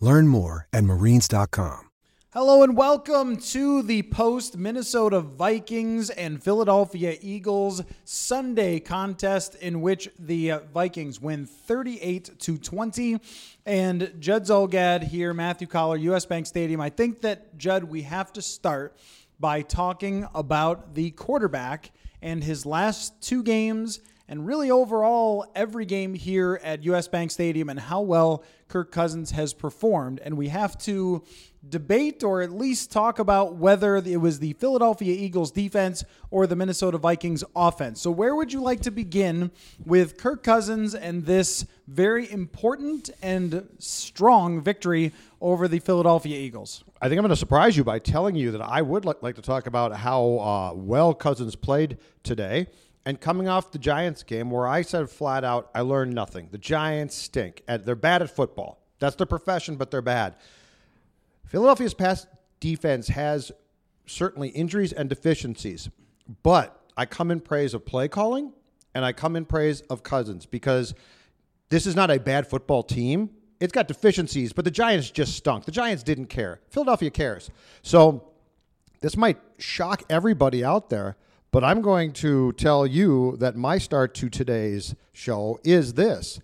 Learn more at marines.com. Hello and welcome to the post Minnesota Vikings and Philadelphia Eagles Sunday contest in which the uh, Vikings win 38 to 20 and Judd Zulgad here Matthew Coller US Bank Stadium. I think that Judd we have to start by talking about the quarterback and his last two games and really overall every game here at US Bank Stadium and how well Kirk Cousins has performed. And we have to debate or at least talk about whether it was the Philadelphia Eagles defense or the Minnesota Vikings offense. So, where would you like to begin with Kirk Cousins and this very important and strong victory over the Philadelphia Eagles? I think I'm going to surprise you by telling you that I would like to talk about how uh, well Cousins played today. And coming off the Giants game, where I said flat out, I learned nothing. The Giants stink. They're bad at football. That's their profession, but they're bad. Philadelphia's pass defense has certainly injuries and deficiencies, but I come in praise of play calling and I come in praise of Cousins because this is not a bad football team. It's got deficiencies, but the Giants just stunk. The Giants didn't care. Philadelphia cares. So this might shock everybody out there, but I'm going to tell you that my start to today's show is this.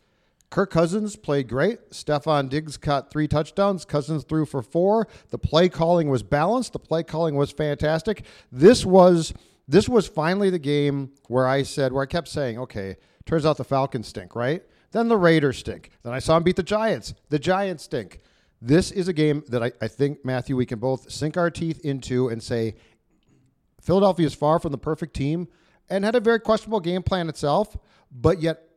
Kirk Cousins played great. Stefon Diggs caught three touchdowns. Cousins threw for four. The play calling was balanced. The play calling was fantastic. This was this was finally the game where I said, where I kept saying, okay, turns out the Falcons stink, right? Then the Raiders stink. Then I saw them beat the Giants. The Giants stink. This is a game that I, I think, Matthew, we can both sink our teeth into and say, Philadelphia is far from the perfect team and had a very questionable game plan itself, but yet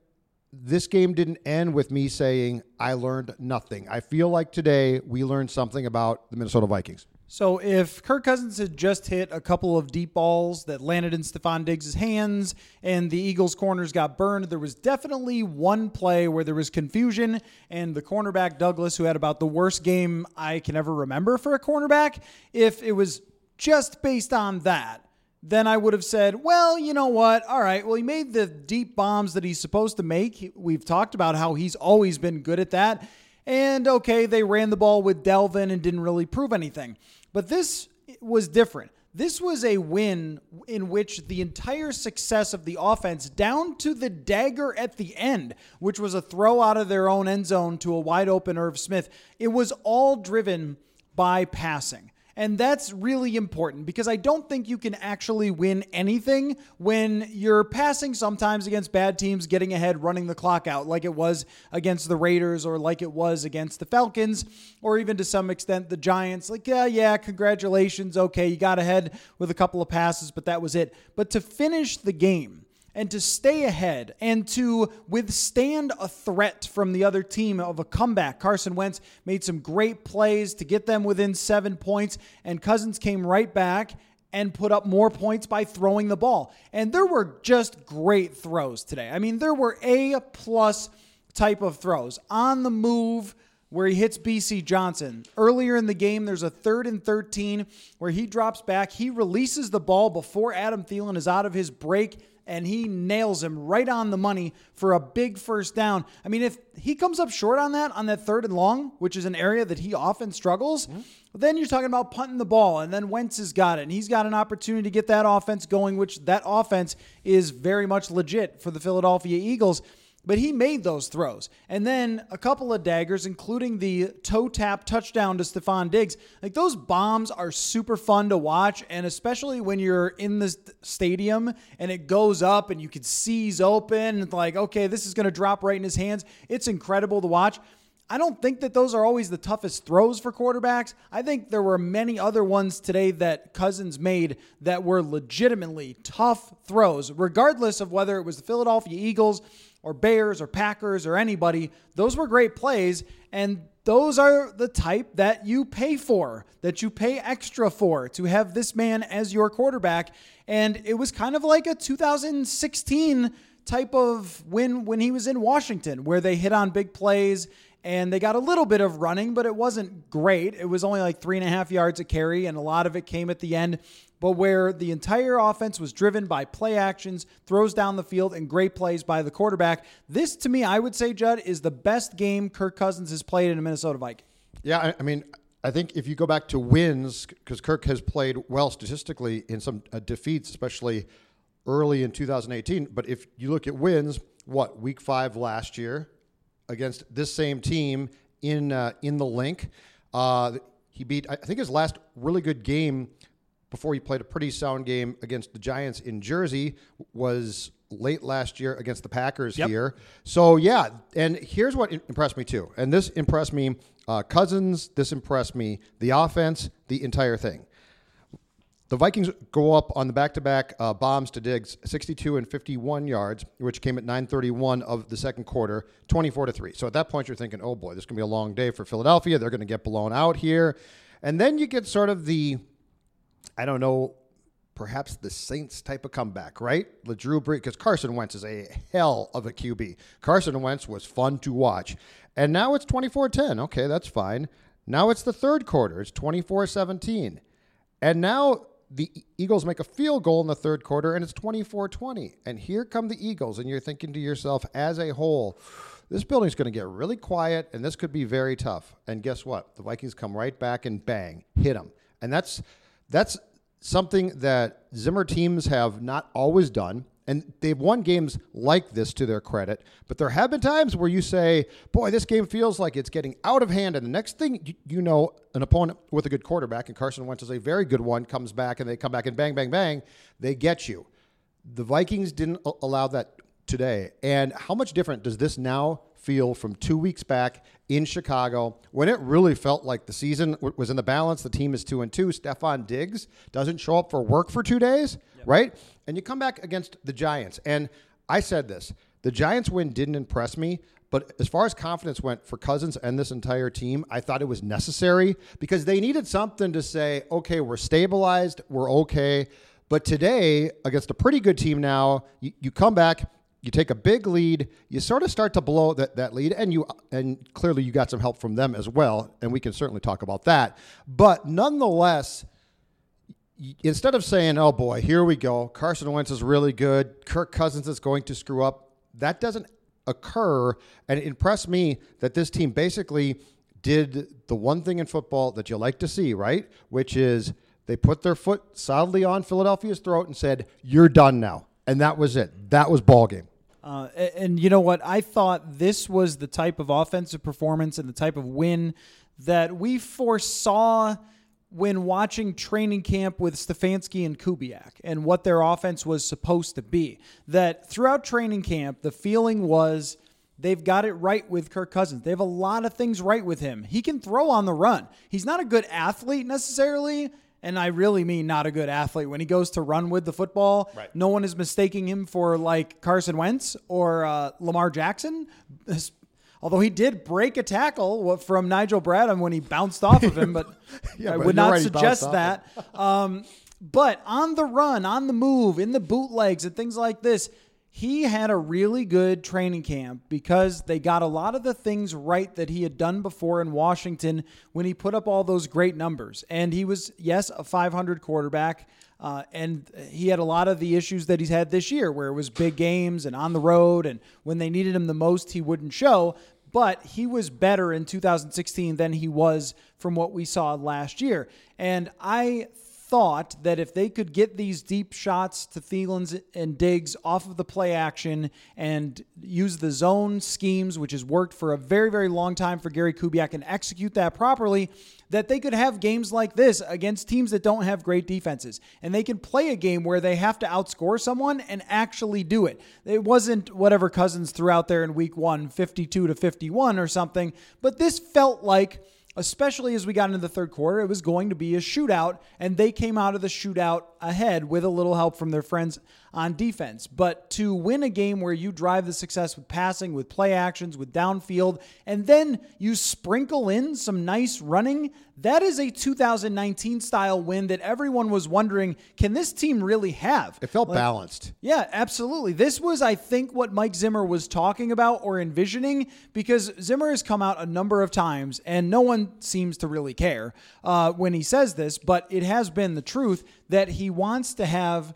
this game didn't end with me saying I learned nothing. I feel like today we learned something about the Minnesota Vikings. So if Kirk Cousins had just hit a couple of deep balls that landed in Stefon Diggs' hands and the Eagles corners got burned, there was definitely one play where there was confusion and the cornerback Douglas, who had about the worst game I can ever remember for a cornerback, if it was just based on that, then I would have said, well, you know what? All right. Well, he made the deep bombs that he's supposed to make. We've talked about how he's always been good at that. And okay, they ran the ball with Dalvin and didn't really prove anything. But this was different. This was a win in which the entire success of the offense, down to the dagger at the end, which was a throw out of their own end zone to a wide open Irv Smith, it was all driven by passing. And that's really important because I don't think you can actually win anything when you're passing sometimes against bad teams, getting ahead, running the clock out, like it was against the Raiders or like it was against the Falcons, or even to some extent the Giants. Like, yeah, yeah, congratulations. Okay, you got ahead with a couple of passes, but that was it. But to finish the game, and to stay ahead and to withstand a threat from the other team of a comeback. Carson Wentz made some great plays to get them within seven points, and Cousins came right back and put up more points by throwing the ball. And there were just great throws today. I mean, there were A plus type of throws on the move where he hits Bisi Johnson. Earlier in the game, there's a third and 13 where he drops back. He releases the ball before Adam Thielen is out of his break and he nails him right on the money for a big first down. I mean, if he comes up short on that, on that third and long, which is an area that he often struggles, mm-hmm. then you're talking about punting the ball, and then Wentz has got it, and he's got an opportunity to get that offense going, which that offense is very much legit for the Philadelphia Eagles. But he made those throws. And then a couple of daggers, including the toe tap touchdown to Stefon Diggs. Like those bombs are super fun to watch. And especially when you're in the stadium and it goes up and you can seize open, and like, okay, this is going to drop right in his hands. It's incredible to watch. I don't think that those are always the toughest throws for quarterbacks. I think there were many other ones today that Cousins made that were legitimately tough throws, regardless of whether it was the Philadelphia Eagles or Bears or Packers or anybody. Those were great plays, and those are the type that you pay for, that you pay extra for to have this man as your quarterback. And it was kind of like a 2016 type of win when he was in Washington, where they hit on big plays and they got a little bit of running, but it wasn't great. It was only like three and a half yards a carry, and a lot of it came at the end. But where the entire offense was driven by play actions, throws down the field, and great plays by the quarterback, this to me, I would say, Judd, is the best game Kirk Cousins has played in a Minnesota Viking. Yeah, I mean, I think if you go back to wins, because Kirk has played well statistically in some uh, defeats, especially early in 2018. But if you look at wins, what week five last year, against this same team in uh, in the Linc. Uh, he beat I think his last really good game before he played a pretty sound game against the Giants in Jersey was late last year against the Packers yep. here. So yeah, and here's what impressed me too, and this impressed me. Uh, Cousins, this impressed me. The offense, the entire thing. The Vikings go up on the back-to-back uh, bombs to Diggs, 62 and 51 yards, which came at 9:31 of the second quarter, 24 to three. So at that point, you're thinking, "Oh boy, this is going to be a long day for Philadelphia. They're going to get blown out here." And then you get sort of the, I don't know, perhaps the Saints type of comeback, right? The Drew Brees, because Carson Wentz is a hell of a QB. Carson Wentz was fun to watch. And now it's 24 10. Okay, that's fine. Now it's the third quarter. It's 24 17. And now the Eagles make a field goal in the third quarter and it's 24 20. And here come the Eagles. And you're thinking to yourself, as a whole, this building's going to get really quiet and this could be very tough. And guess what? The Vikings come right back and bang, hit them. And that's that's something that Zimmer teams have not always done. And they've won games like this to their credit. But there have been times where you say, boy, this game feels like it's getting out of hand. And the next thing you know, an opponent with a good quarterback, and Carson Wentz is a very good one, comes back and they come back and bang, bang, bang, they get you. The Vikings didn't allow that today. And how much different does this now feel from two weeks back in Chicago when it really felt like the season was in the balance? The team is two and two. Stefon Diggs doesn't show up for work for two days. Right? And you come back against the Giants. And I said this the Giants win didn't impress me, but as far as confidence went for Cousins and this entire team, I thought it was necessary because they needed something to say, okay, we're stabilized, we're okay. But today, against a pretty good team now, you, you come back, you take a big lead, you sort of start to blow that, that lead, and you and clearly you got some help from them as well, and we can certainly talk about that. But nonetheless, instead of saying, "Oh boy, here we go," Carson Wentz is really good, Kirk Cousins is going to screw up, that doesn't occur, and it impressed me that this team basically did the one thing in football that you like to see, right? Which is they put their foot solidly on Philadelphia's throat and said, "You're done now," and that was it. That was ball game. Uh, and, and you know what? I thought this was the type of offensive performance and the type of win that we foresaw when watching training camp with Stefanski and Kubiak and what their offense was supposed to be. That throughout training camp, the feeling was they've got it right with Kirk Cousins. They have a lot of things right with him. He can throw on the run. He's not a good athlete necessarily. And I really mean not a good athlete. When he goes to run with the football, right. no one is mistaking him for like Carson Wentz or uh, Lamar Jackson. Although he did break a tackle from Nigel Bradham when he bounced off of him, but yeah, I would not right, suggest that. um, but on the run, on the move, in the bootlegs and things like this, he had a really good training camp because they got a lot of the things right that he had done before in Washington when he put up all those great numbers. And he was, yes, a 500 quarterback. Uh, and he had a lot of the issues that he's had this year, where it was big games and on the road, and when they needed him the most, he wouldn't show. But he was better in 2016 than he was from what we saw last year. And I thought that if they could get these deep shots to Thielens and Diggs off of the play action and use the zone schemes, which has worked for a very, very long time for Gary Kubiak, and execute that properly, that they could have games like this against teams that don't have great defenses. And they can play a game where they have to outscore someone and actually do it. It wasn't whatever Cousins threw out there in week one, 52 to 51 or something, but this felt like especially as we got into the third quarter, it was going to be a shootout, and they came out of the shootout ahead with a little help from their friends on defense. But to win a game where you drive the success with passing, with play actions, with downfield, and then you sprinkle in some nice running, that is a 2019 style win that everyone was wondering can this team really have? It felt like, balanced. Yeah, absolutely. This was, I think, what Mike Zimmer was talking about or envisioning because Zimmer has come out a number of times and no one seems to really care uh, when he says this, but it has been the truth that he wants to have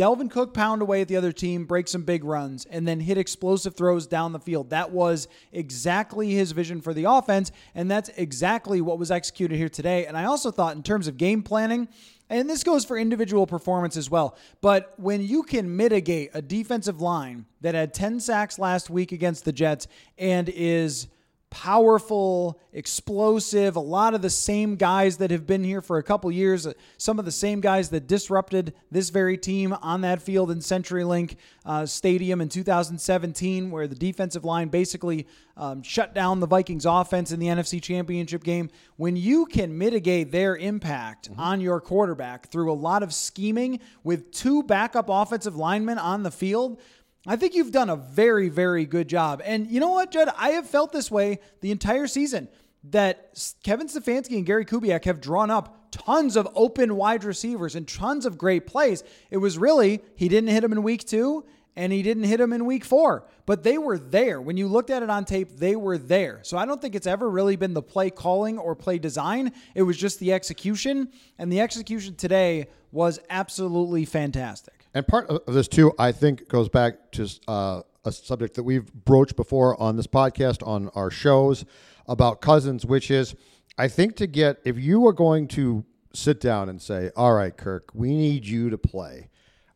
Dalvin Cook pound away at the other team, break some big runs, and then hit explosive throws down the field. That was exactly his vision for the offense, and that's exactly what was executed here today. And I also thought, in terms of game planning, and this goes for individual performance as well, but when you can mitigate a defensive line that had 10 sacks last week against the Jets and is powerful, explosive, a lot of the same guys that have been here for a couple years, some of the same guys that disrupted this very team on that field in CenturyLink uh, Stadium in 2017, where the defensive line basically um, shut down the Vikings offense in the NFC Championship game. When you can mitigate their impact mm-hmm. on your quarterback through a lot of scheming with two backup offensive linemen on the field, I think you've done a very, very good job. And you know what, Judd? I have felt this way the entire season that Kevin Stefanski and Gary Kubiak have drawn up tons of open wide receivers and tons of great plays. It was really, he didn't hit them in week two and he didn't hit them in week four, but they were there. When you looked at it on tape, they were there. So I don't think it's ever really been the play calling or play design. It was just the execution. And the execution today was absolutely fantastic. And part of this too, I think, goes back to uh, a subject that we've broached before on this podcast, on our shows about Cousins, which is, I think, to get if you are going to sit down and say, "All right, Kirk, we need you to play,"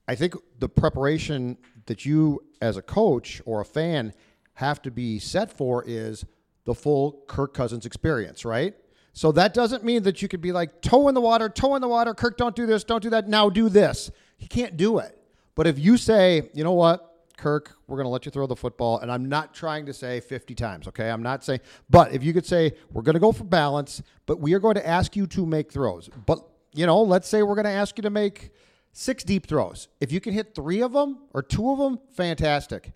I think the preparation that you, as a coach or a fan, have to be set for is the full Kirk Cousins experience, right? So that doesn't mean that you could be like toe in the water, toe in the water. Kirk, don't do this, don't do that. Now do this. He can't do it. But if you say, you know what, Kirk, we're going to let you throw the football, and I'm not trying to say 50 times, okay? I'm not saying, but if you could say, we're going to go for balance, but we are going to ask you to make throws. But, you know, let's say we're going to ask you to make six deep throws. If you can hit three of them or two of them, fantastic.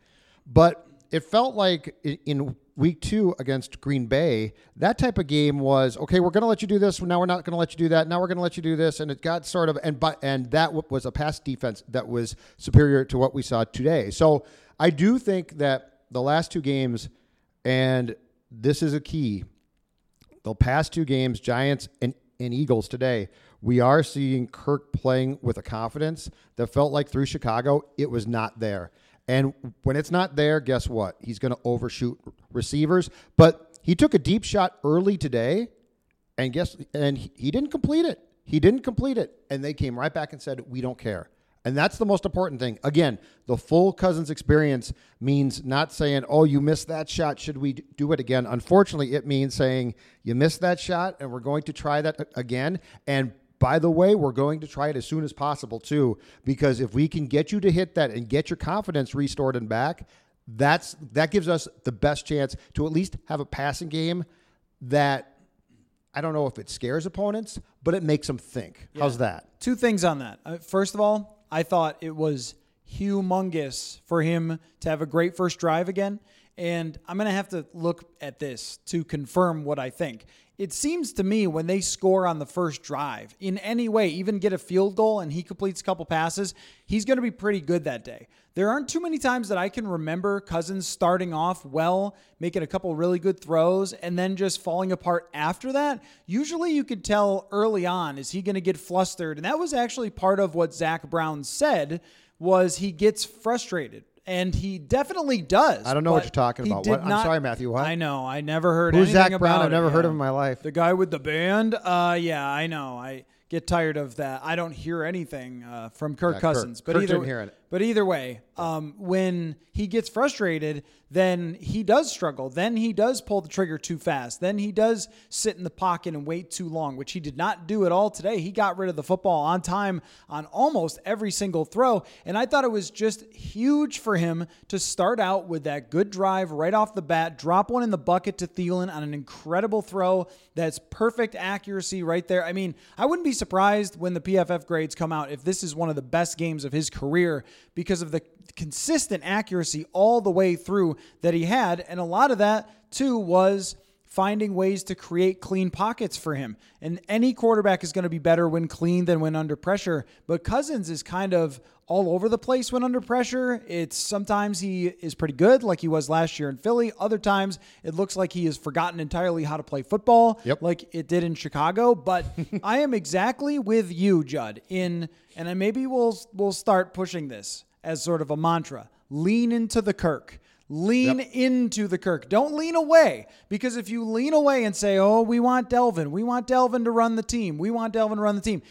But it felt like in week two against Green Bay, that type of game was okay. We're going to let you do this. Now we're not going to let you do that. Now we're going to let you do this, and it got sort of and but and that was a pass defense that was superior to what we saw today. So I do think that the last two games, and this is a key, the past two games, Giants and, and Eagles today, we are seeing Kirk playing with a confidence that felt like through Chicago it was not there. And when it's not there, guess what? He's going to overshoot receivers. But he took a deep shot early today, and guess and he didn't complete it. He didn't complete it, and they came right back and said, "We don't care." And that's the most important thing. Again, the full Cousins experience means not saying, "Oh, you missed that shot. Should we do it again?" Unfortunately, it means saying, "You missed that shot, and we're going to try that again." And by the way, we're going to try it as soon as possible too, because if we can get you to hit that and get your confidence restored and back, that's that gives us the best chance to at least have a passing game that I don't know if it scares opponents, but it makes them think. Yeah. How's that? Two things on that. Uh, first of all, I thought it was humongous for him to have a great first drive again. And I'm going to have to look at this to confirm what I think it seems to me when they score on the first drive in any way, even get a field goal and he completes a couple passes, he's going to be pretty good that day. There aren't too many times that I can remember Cousins starting off well, making a couple really good throws, and then just falling apart after that. Usually you could tell early on, is he going to get flustered? And that was actually part of what Zach Brown said was he gets frustrated and he definitely does. I don't know what you're talking about. What? I'm sorry, Matthew. What? I know. I never heard. Of him. Who's Zach Brown? I've never it, heard yeah. of in my life. The guy with the band. Uh, yeah, I know. I get tired of that. I don't hear anything uh, from Kirk Yeah, Kirk- Cousins, but Kirk either didn't hear it. but either way, um, when he gets frustrated, then he does struggle. Then he does pull the trigger too fast. Then he does sit in the pocket and wait too long, which he did not do at all today. He got rid of the football on time on almost every single throw. And I thought it was just huge for him to start out with that good drive right off the bat, drop one in the bucket to Thielen on an incredible throw. That's perfect accuracy right there. I mean, I wouldn't be surprised when the PFF grades come out if this is one of the best games of his career because of the consistent accuracy all the way through that he had. And a lot of that, too, was finding ways to create clean pockets for him. And any quarterback is going to be better when clean than when under pressure. But Cousins is kind of all over the place when under pressure. It's sometimes he is pretty good, like he was last year in Philly. Other times it looks like he has forgotten entirely how to play football, Yep. like it did in Chicago. But I am exactly with you, Judd, in and maybe we'll we'll start pushing this as sort of a mantra. Lean into the Kirk. Lean into the Kirk. Don't lean away because if you lean away and say, "Oh, we want Dalvin. We want Dalvin to run the team. We want Dalvin to run the team."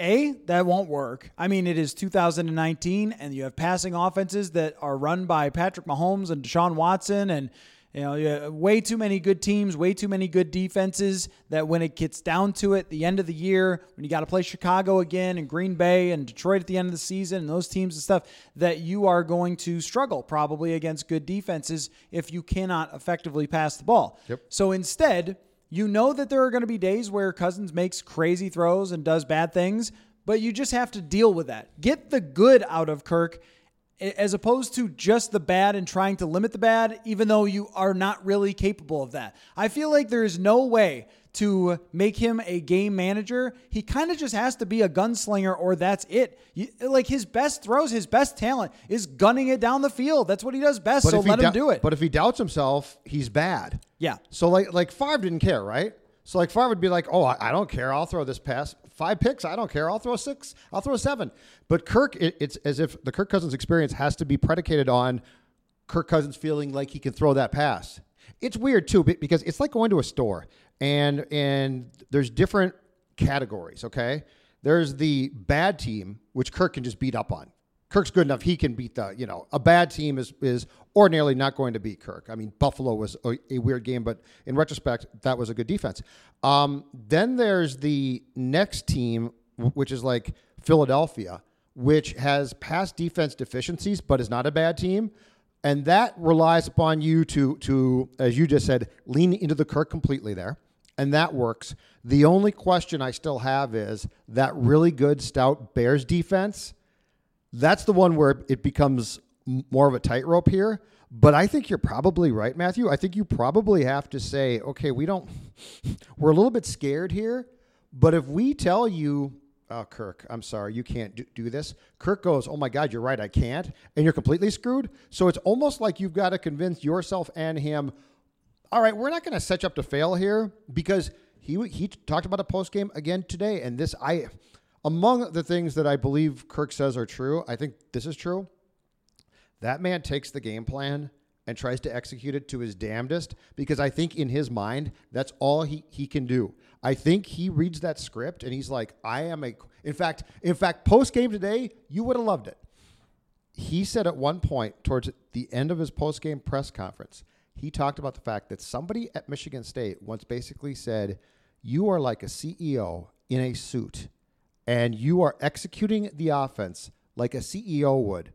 A, that won't work. I mean, it is 2019 and you have passing offenses that are run by Patrick Mahomes and Deshaun Watson and you know, you way too many good teams, way too many good defenses that when it gets down to it, the end of the year, when you got to play Chicago again and Green Bay and Detroit at the end of the season and those teams and stuff, that you are going to struggle probably against good defenses if you cannot effectively pass the ball. Yep. So instead, you know that there are going to be days where Cousins makes crazy throws and does bad things, but you just have to deal with that. Get the good out of Kirk as opposed to just the bad and trying to limit the bad, even though you are not really capable of that. I feel like there is no way to make him a game manager. He kind of just has to be a gunslinger, or that's it. You, like his best throws, his best talent is gunning it down the field. That's what he does best. so let him dou- do it. But if he doubts himself, he's bad. Yeah. So like like Favre didn't care, right? So like Favre would be like, oh, I, I don't care. I'll throw this pass. Five picks. I don't care. I'll throw six. I'll throw seven. But Kirk, it, it's as if the Kirk Cousins experience has to be predicated on Kirk Cousins feeling like he can throw that pass. It's weird too because it's like going to a store and and there's different categories. Okay, there's the bad team which Kirk can just beat up on. Kirk's good enough; he can beat the you know a bad team is is ordinarily not going to beat Kirk. I mean, Buffalo was a, a weird game, but in retrospect, that was a good defense. Um, then there's the next team, which is like Philadelphia, which has past defense deficiencies, but is not a bad team. And that relies upon you to to, as you just said, lean into the Kirk completely there. And that works. The only question I still have is that really good stout Bears defense that's the one where it becomes more of a tightrope here. But I think you're probably right, Matthew. I think you probably have to say, okay, we don't, we're a little bit scared here. But if we tell you, oh, Kirk, I'm sorry, you can't do, do this, Kirk goes, oh my God, you're right, I can't. And you're completely screwed. So it's almost like you've got to convince yourself and him, all right, we're not going to set you up to fail here because he he talked about a post game again today, and this I among the things that I believe Kirk says are true, I think this is true. That man takes the game plan and tries to execute it to his damnedest because I think in his mind that's all he, he can do. I think he reads that script and he's like, I am a in fact, in fact, post game today, you would have loved it he said at one point towards the end of his post-game press conference he talked about the fact that somebody at michigan state once basically said you are like a ceo in a suit and you are executing the offense like a ceo would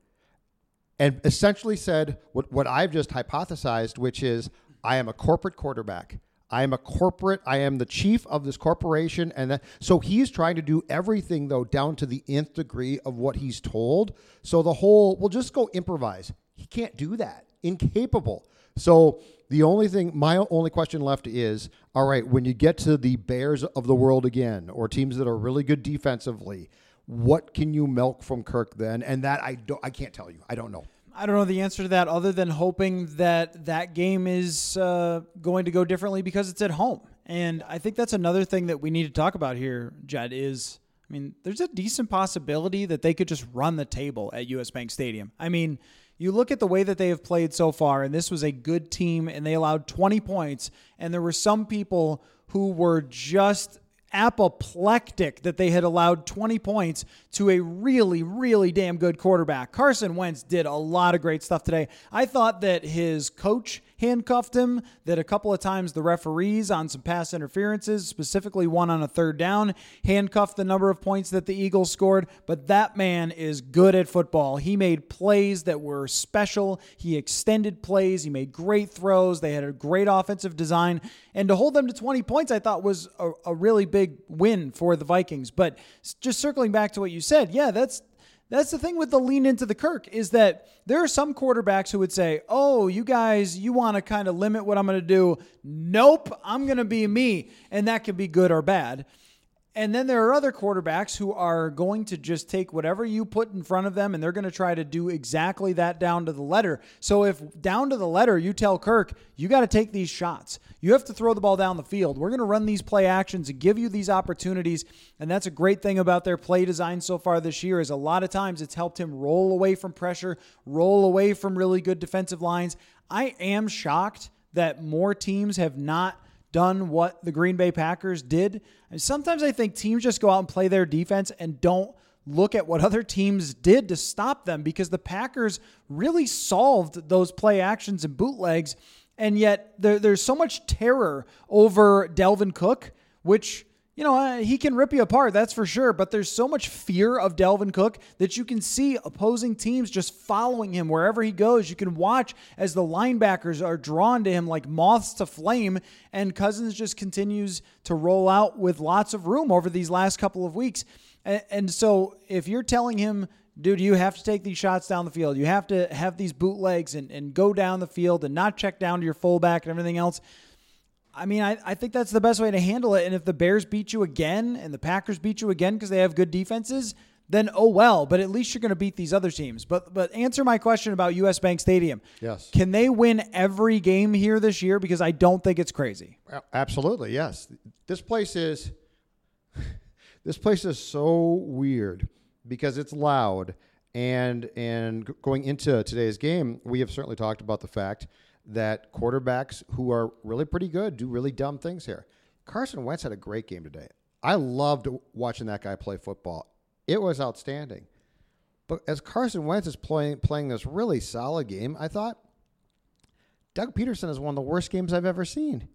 and essentially said what, what i've just hypothesized which is i am a corporate quarterback I am a corporate. I am the chief of this corporation, and that, so he's trying to do everything though down to the nth degree of what he's told. So the whole, we'll just go improvise. He can't do that. Incapable. So the only thing, my only question left is, all right, when you get to the Bears of the world again, or teams that are really good defensively, what can you milk from Kirk then? And that I don't, I can't tell you. I don't know. I don't know the answer to that other than hoping that that game is uh, going to go differently because it's at home. And I think that's another thing that we need to talk about here, Jed, is I mean, there's a decent possibility that they could just run the table at US Bank Stadium. I mean, you look at the way that they have played so far, and this was a good team, and they allowed 20 points, and there were some people who were just apoplectic that they had allowed 20 points to a really, really damn good quarterback. Carson Wentz did a lot of great stuff today. I thought that his coach handcuffed him, that a couple of times the referees on some pass interferences, specifically one on a third down, handcuffed the number of points that the Eagles scored. But that man is good at football. He made plays that were special, he extended plays, he made great throws, they had a great offensive design. And to hold them to 20 points, I thought was a, a really big win for the Vikings. But just circling back to what you said, yeah, that's that's the thing with the lean into the Kirk is that there are some quarterbacks who would say, "Oh, you guys, you want to kind of limit what I'm going to do." Nope, I'm going to be me, and that can be good or bad. And then there are other quarterbacks who are going to just take whatever you put in front of them and they're going to try to do exactly that down to the letter. So if down to the letter you tell Kirk, you got to take these shots. You have to throw the ball down the field. We're going to run these play actions and give you these opportunities. And that's a great thing about their play design so far this year is a lot of times it's helped him roll away from pressure, roll away from really good defensive lines. I am shocked that more teams have not done what the Green Bay Packers did. And sometimes I think teams just go out and play their defense and don't look at what other teams did to stop them because the Packers really solved those play actions and bootlegs. And yet there, there's so much terror over Dalvin Cook, which you know, uh, he can rip you apart, that's for sure. But there's so much fear of Dalvin Cook that you can see opposing teams just following him wherever he goes. You can watch as the linebackers are drawn to him like moths to flame, and Cousins just continues to roll out with lots of room over these last couple of weeks. And, and so if you're telling him, dude, you have to take these shots down the field, you have to have these bootlegs and, and go down the field and not check down to your fullback and everything else I mean, I, I think that's the best way to handle it. And if the Bears beat you again and the Packers beat you again because they have good defenses, then oh well. But at least you're going to beat these other teams. But but answer my question about US Bank Stadium. Yes. Can they win every game here this year? Because I don't think it's crazy. Absolutely, yes. This place is this place is so weird because it's loud and and going into today's game, we have certainly talked about the fact that quarterbacks who are really pretty good do really dumb things here. Carson Wentz had a great game today. I loved watching that guy play football. It was outstanding. But as Carson Wentz is playing playing this really solid game, I thought Doug Pederson is one of the worst games I've ever seen.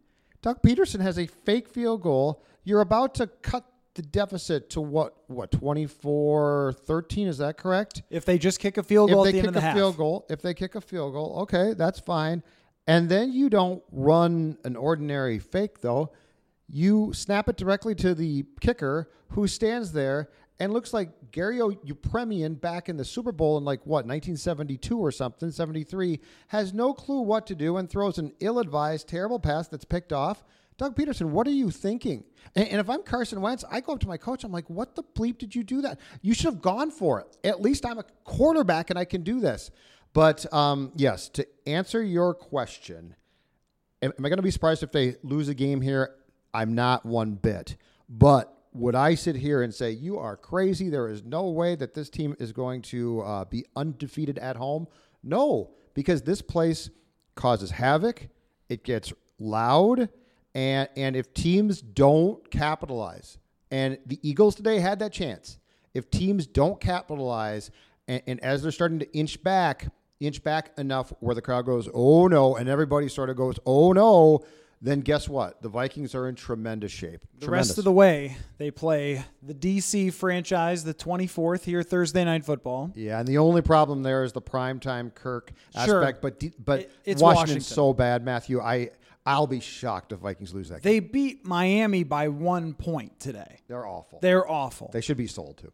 Doug Pederson has a fake field goal. You're about to cut the deficit to what what 24 13 is that correct if they just kick a field goal if they kick the a field goal if they kick a field goal okay that's fine and then you don't run an ordinary fake, though. You snap it directly to the kicker who stands there and looks like Gary Yepremian back in the Super Bowl in like what 1972 or something, 73, has no clue what to do and throws an ill-advised, terrible pass that's picked off. Doug Pederson, what are you thinking? And, and, if I'm Carson Wentz, I go up to my coach. I'm like, what the bleep did you do that? You should have gone for it. At least I'm a quarterback and I can do this. But um, yes, to answer your question, am, am I going to be surprised if they lose a game here? I'm not one bit. But would I sit here and say, you are crazy? There is no way that this team is going to uh, be undefeated at home? No, because this place causes havoc. It gets loud. And, and if teams don't capitalize, and the Eagles today had that chance, if teams don't capitalize, and, and as they're starting to inch back, inch back enough where the crowd goes, oh no, and everybody sort of goes, oh no, then guess what? The Vikings are in tremendous shape. The tremendous. rest of the way, they play the DC franchise the 24th here Thursday night football. Yeah, and the only problem there is the primetime Kirk sure. aspect, but but it, it's Washington's Washington. so bad, Matthew. I I'll be shocked if Vikings lose that. They beat Miami by 1 point today. They're awful. They're awful. They should be sold too.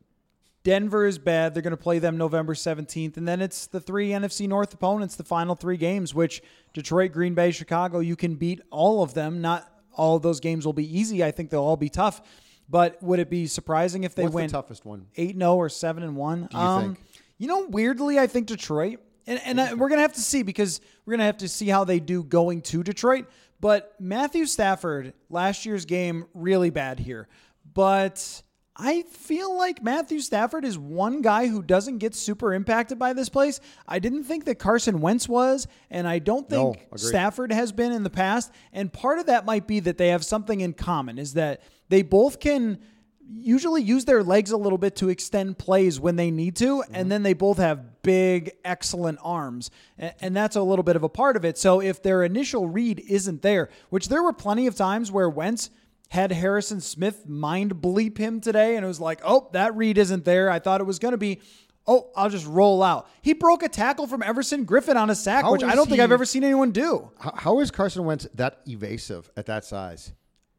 Denver is bad. They're going to play them November 17th. And then it's the three NFC North opponents, the final three games, which Detroit, Green Bay, Chicago, you can beat all of them. Not all of those games will be easy. I think they'll all be tough. But would it be surprising if they What's win the toughest one? 8 0 or 7 and 1? Do you um, think? You know, weirdly, I think Detroit. And, and I, we're going to have to see because we're going to have to see how they do going to Detroit. But Matthew Stafford, last year's game, really bad here. But I feel like Matthew Stafford is one guy who doesn't get super impacted by this place. I didn't think that Carson Wentz was, and I don't think agreed. Stafford has been in the past. And part of that might be that they have something in common is that they both can usually use their legs a little bit to extend plays when they need to, and mm-hmm. then they both have big, excellent arms. And that's a little bit of a part of it. So if their initial read isn't there, which there were plenty of times where Wentz had Harrison Smith mind bleep him today, and it was like, oh, that read isn't there. I thought it was going to be. Oh, I'll just roll out. He broke a tackle from Everson Griffen on a sack, How which I don't think I've ever seen anyone do. How, how is Carson Wentz that evasive at that size?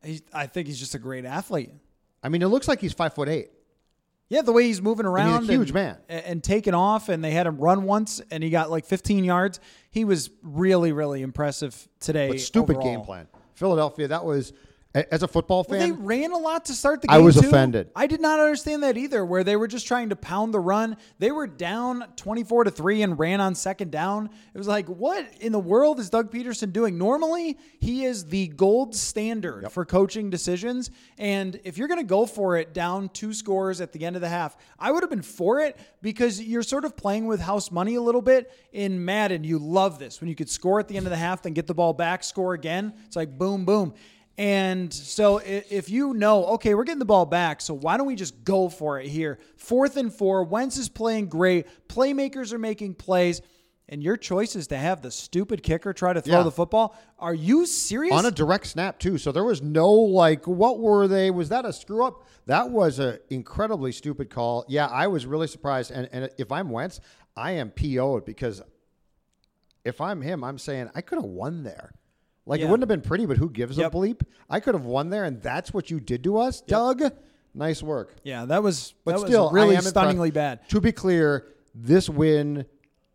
He's, I think he's just a great athlete. I mean, it looks like he's five foot eight. Yeah, the way he's moving around, he's a huge and, man. and, and taking off, and they had him run once, and he got like 15 yards. He was really, really impressive today. But stupid overall. game plan. Philadelphia, that was as a football Well, they ran a lot to start the game. I was too. offended. I did not understand that either. Where they were just trying to pound the run. They were down twenty-four to three and ran on second down. It was like, what in the world is Doug Pederson doing? Normally, he is the gold standard for coaching decisions. And if you're going to go for it down two scores at the end of the half, I would have been for it because you're sort of playing with house money a little bit in Madden. You love this when you could score at the end of the half, then get the ball back, score again. It's like boom, boom. And so if you know, okay, we're getting the ball back, so why don't we just go for it here? Fourth and four. Wentz is playing great. Playmakers are making plays. And your choice is to have the stupid kicker try to throw Yeah. the football. Are you serious? on a direct snap too. So there was no like, what were they? Was that a screw up? That was an incredibly stupid call. Yeah, I was really surprised. And and if I'm Wentz, I am PO'd because if I'm him, I'm saying I could have won there. Like Yeah. it wouldn't have been pretty, but who gives Yep. a bleep? I could have won there, and that's what you did to us, Doug. Nice work. yeah, that was But that was still, really stunningly impressed. bad. To be clear, this win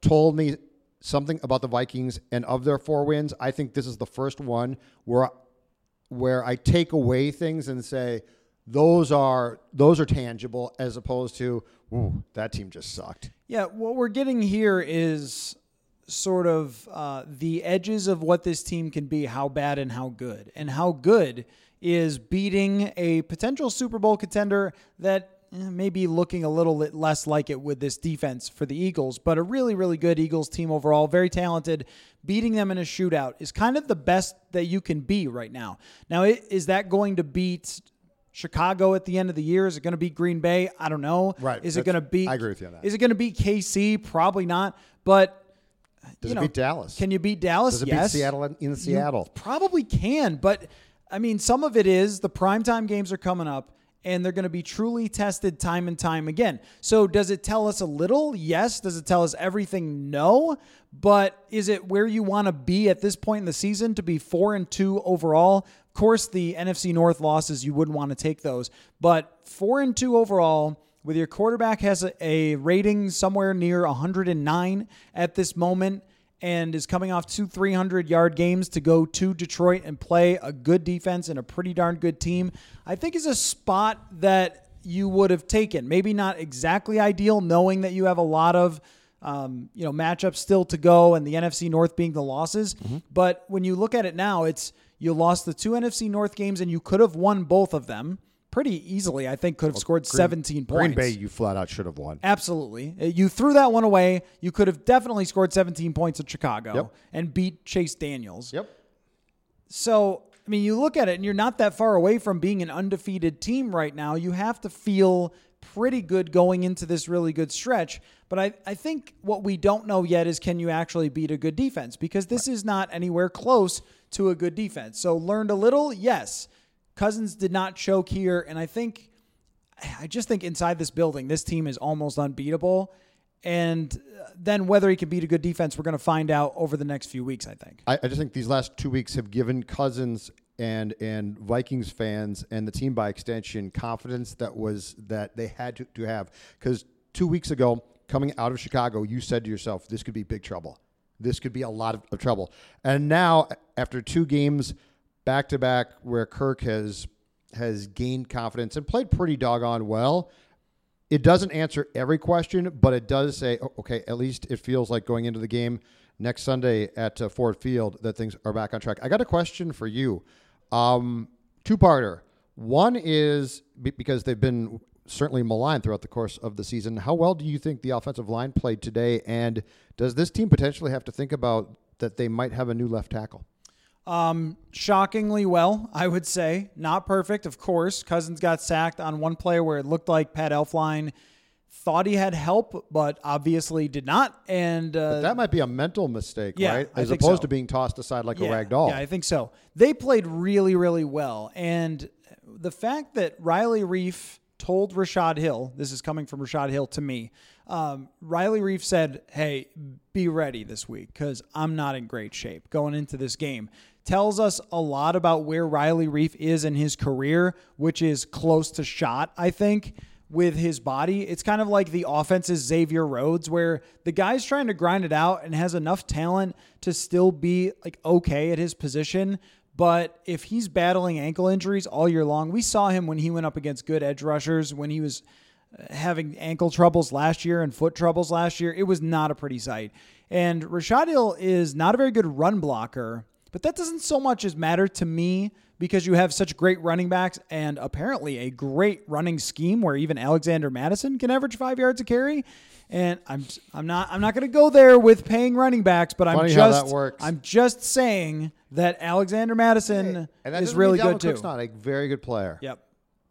told me something about the Vikings, and of their four wins, I think this is the first one where where I take away things and say those are those are tangible, as opposed to ooh, that team just sucked. Yeah, what we're getting here is sort of uh, the edges of what this team can be, how bad and how good. And how good is beating a potential Super Bowl contender that eh, may be looking a little bit less like it with this defense for the Eagles, but a really, really good Eagles team overall, very talented. Beating them in a shootout is kind of the best that you can be right now. Now, is that going to beat Chicago at the end of the year? Is it going to beat Green Bay? I don't know. Right, Is it going to beat? I agree with you on that. Is it going to beat KC? Probably not. But Does you it know, beat Dallas? Can you beat Dallas? Does it yes. beat Seattle in, in You Seattle? probably can, but I mean, some of it is the primetime games are coming up and they're going to be truly tested time and time again. So, does it tell us a little? Yes. Does it tell us everything? No. But is it where you want to be at this point in the season to be four and two overall? Of course, the NFC North losses, you wouldn't want to take those, but four and two overall with your quarterback has a, a rating somewhere near 109 at this moment and is coming off two 300 yard games to go to Detroit and play a good defense and a pretty darn good team, I think is a spot that you would have taken. Maybe not exactly ideal, knowing that you have a lot of um, you know matchups still to go and the NFC North being the losses. But when you look at it now, it's you lost the two NFC North games and you could have won both of them pretty easily. I think could have scored 17 points. Green Bay, you flat out should have won. Absolutely. Uh, You threw that one away. You could have definitely scored 17 points at Chicago Yep. and beat Chase Daniels. Yep. So, I mean, you look at it and you're not that far away from being an undefeated team right now. You have to feel pretty good going into this really good stretch. But I, I think what we don't know yet is can you actually beat a good defense? Because this is not anywhere close to a good defense. So, learned a little? Yes. Cousins did not choke here. And I think I just think inside this building, this team is almost unbeatable. And then whether he can beat a good defense, we're going to find out over the next few weeks, I think. I, I just think these last two weeks have given Cousins and and Vikings fans and the team by extension confidence that was that they had to, to have because two weeks ago coming out of Chicago you said to yourself this could be big trouble this could be a lot of, of trouble and now after two games back to back where Kirk has has gained confidence and played pretty doggone well it doesn't answer every question, but it does say, oh, okay, at least it feels like going into the game next Sunday at uh, Ford Field that things are back on track. I got a question for you. Um, two parter. One is because they've been certainly maligned throughout the course of the season. How well do you think the offensive line played today? And does this team potentially have to think about that they might have a new left tackle? Um, shockingly well, I would say. Not perfect, of course. Cousins got sacked on one play where it looked like Pat Elflein thought he had help, but obviously did not. And uh, That might be a mental mistake, Yeah, right? As opposed so. to being tossed aside like yeah, a rag doll. Yeah, I think so. They played really, really well. And the fact that Riley Reiff told Rashod Hill, this is coming from Rashod Hill to me, um, Riley Reiff said, Hey, be ready this week because I'm not in great shape going into this game. Tells us a lot about where Riley Reiff is in his career, which is close to shot, I think with his body. It's kind of like the offense's Xavier Rhodes, where the guy's trying to grind it out and has enough talent to still be like okay at his position. But if he's battling ankle injuries all year long, we saw him when he went up against good edge rushers, when he was uh, having ankle troubles last year and foot troubles last year. It was not a pretty sight. And Rashod Hill is not a very good run blocker, but that doesn't so much as matter to me because you have such great running backs and apparently a great running scheme where even Alexander Mattison can average five yards a carry. And I'm I'm not I'm not going to go there with paying running backs, but I'm just. I'm just saying that Alexander Mattison and that is really good too. Cook's not a very good player. Yep.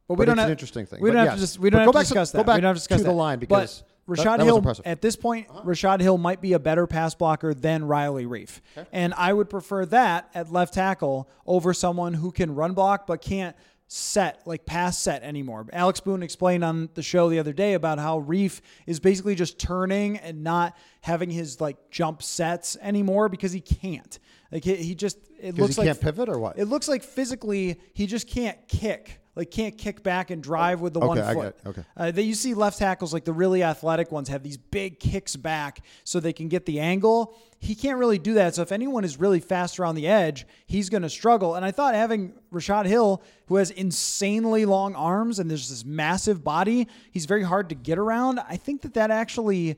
But, But we don't it's an have, interesting thing. We don't have yes. to just we don't have to back to- discuss go that. back we don't have to discuss to the line because Rashod that- that Hill impressive. at this point, uh-huh. Rashod Hill might be a better pass blocker than Riley Reiff, and I would prefer that at left tackle over someone who can run block but can't set like pass set anymore. Alex Boone explained on the show the other day about how Reiff is basically just turning and not having his like jump sets anymore because he can't. Like he, he just it looks he like can't pivot or what? it looks like physically he just can't kick. Like can't kick back and drive with the Okay, one I foot. Okay. Uh, that you see left tackles like the really athletic ones have these big kicks back so they can get the angle. He can't really do that. So if anyone is really fast around the edge, he's going to struggle. And I thought having Rashod Hill, who has insanely long arms and there's this massive body, he's very hard to get around. I think that that actually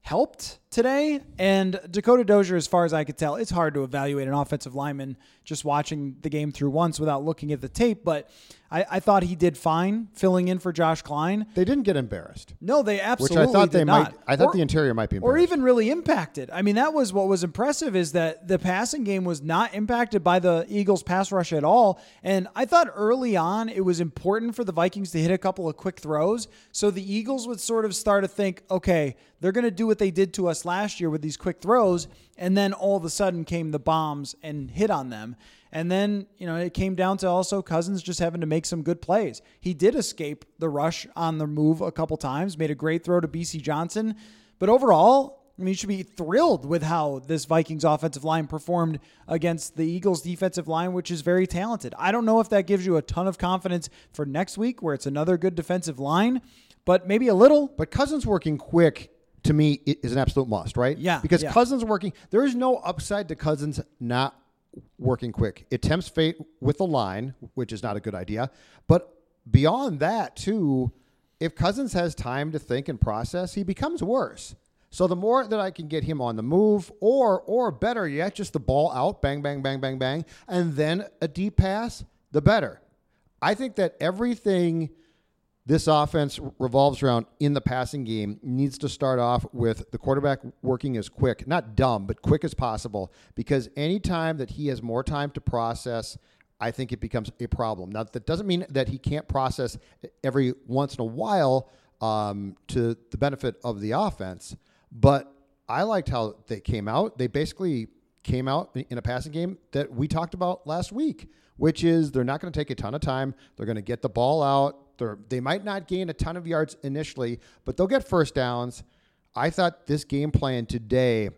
helped today. And Dakota Dozier, as far as I could tell, it's hard to evaluate an offensive lineman just watching the game through once without looking at the tape. But I, I thought he did fine filling in for Josh Kline. They didn't get embarrassed. No, they absolutely. Which I thought they not. might. I thought Or- the interior might be or even really impacted. I mean, that was what was impressive is that the passing game was not impacted by the Eagles' pass rush at all. And I thought early on it was important for the Vikings to hit a couple of quick throws, so the Eagles would sort of start to think, okay, they're going to do what they did to us last year with these quick throws, and then all of a sudden came the bombs and hit on them. And then, you know, it came down to also Cousins just having to make some good plays. He did escape the rush on the move a couple times, made a great throw to Bisi Johnson. But overall, I mean, you should be thrilled with how this Vikings offensive line performed against the Eagles defensive line, which is very talented. I don't know if that gives you a ton of confidence for next week, where it's another good defensive line, but maybe a little. But Cousins working quick to me is an absolute must, right? Yeah, Because yeah. Cousins working, there is no upside to Cousins not working quick. It tempts fate with the line, which is not a good idea. But beyond that, too, if Cousins has time to think and process, he becomes worse. So the more that I can get him on the move, or or better yet, just the ball out, bang, bang, bang, bang, bang, and then a deep pass, the better. I think that everything this offense revolves around in the passing game needs to start off with the quarterback working as quick, not dumb, but quick as possible. Because anytime that he has more time to process, I think it becomes a problem. Now, that doesn't mean that he can't process every once in a while um, to the benefit of the offense, but I liked how they came out. They basically came out in a passing game that we talked about last week, which is they're not going to take a ton of time. They're going to get the ball out. They're, they might not gain a ton of yards initially, but they'll get first downs. I thought this game plan today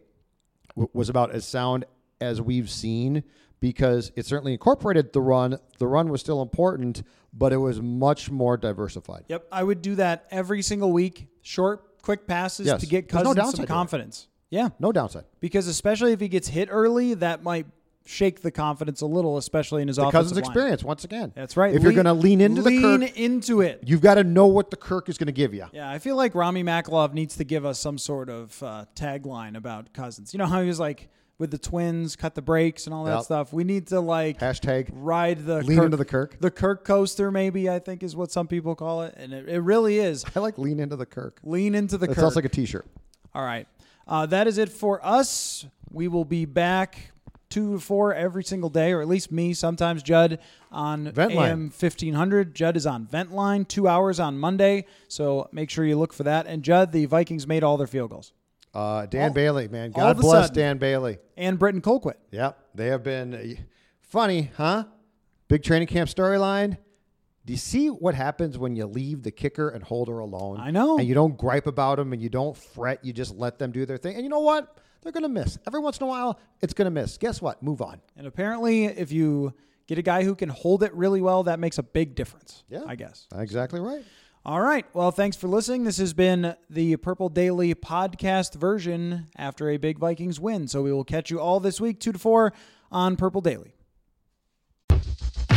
w- was about as sound as we've seen because it certainly incorporated the run. The run was still important, but it was much more diversified. Yep, I would do that every single week. Short, quick passes Yes. to get There's no Cousins some confidence. Yeah, No downside. because especially if he gets hit early, that might shake the confidence a little, especially in his The Cousins line. experience, once again. That's right. If you're going to lean into the kirk. lean into it. you've got to know what the Kirk is going to give you. Yeah, I feel like Rami Maklov needs to give us some sort of uh, tagline about Cousins. You know how he was like with the twins, cut the brakes and all that Yep. stuff. We need to like Hashtag ride the lean Kirk, into the Kirk. the Kirk coaster, maybe I think is what some people call it, and it, it really is. I like lean into the Kirk. Lean into the That Kirk. sounds like a T-shirt. All right. Uh, that is it for us. We will be back two to four every single day, or at least me, sometimes Judd on Ventline. AM 1500. Judd is on Ventline, two hours on Monday. So make sure you look for that. And Judd, the Vikings made all their field goals. Uh, Dan All- Bailey, man, God bless sudden. Dan Bailey. And Britton Colquitt. Yep, they have been uh, funny, huh? Big training camp storyline. Do you see what happens when you leave the kicker and holder alone? I know. And you don't gripe about them and you don't fret. You just let them do their thing. And you know what? They're going to miss. Every once in a while, it's going to miss. Guess what? Move on. And apparently, if you get a guy who can hold it really well, that makes a big difference. Yeah. I guess. Exactly right. All right. Well, thanks for listening. This has been the Purple Daily podcast version after a big Vikings win. So we will catch you all this week, 2 to 4 on Purple Daily.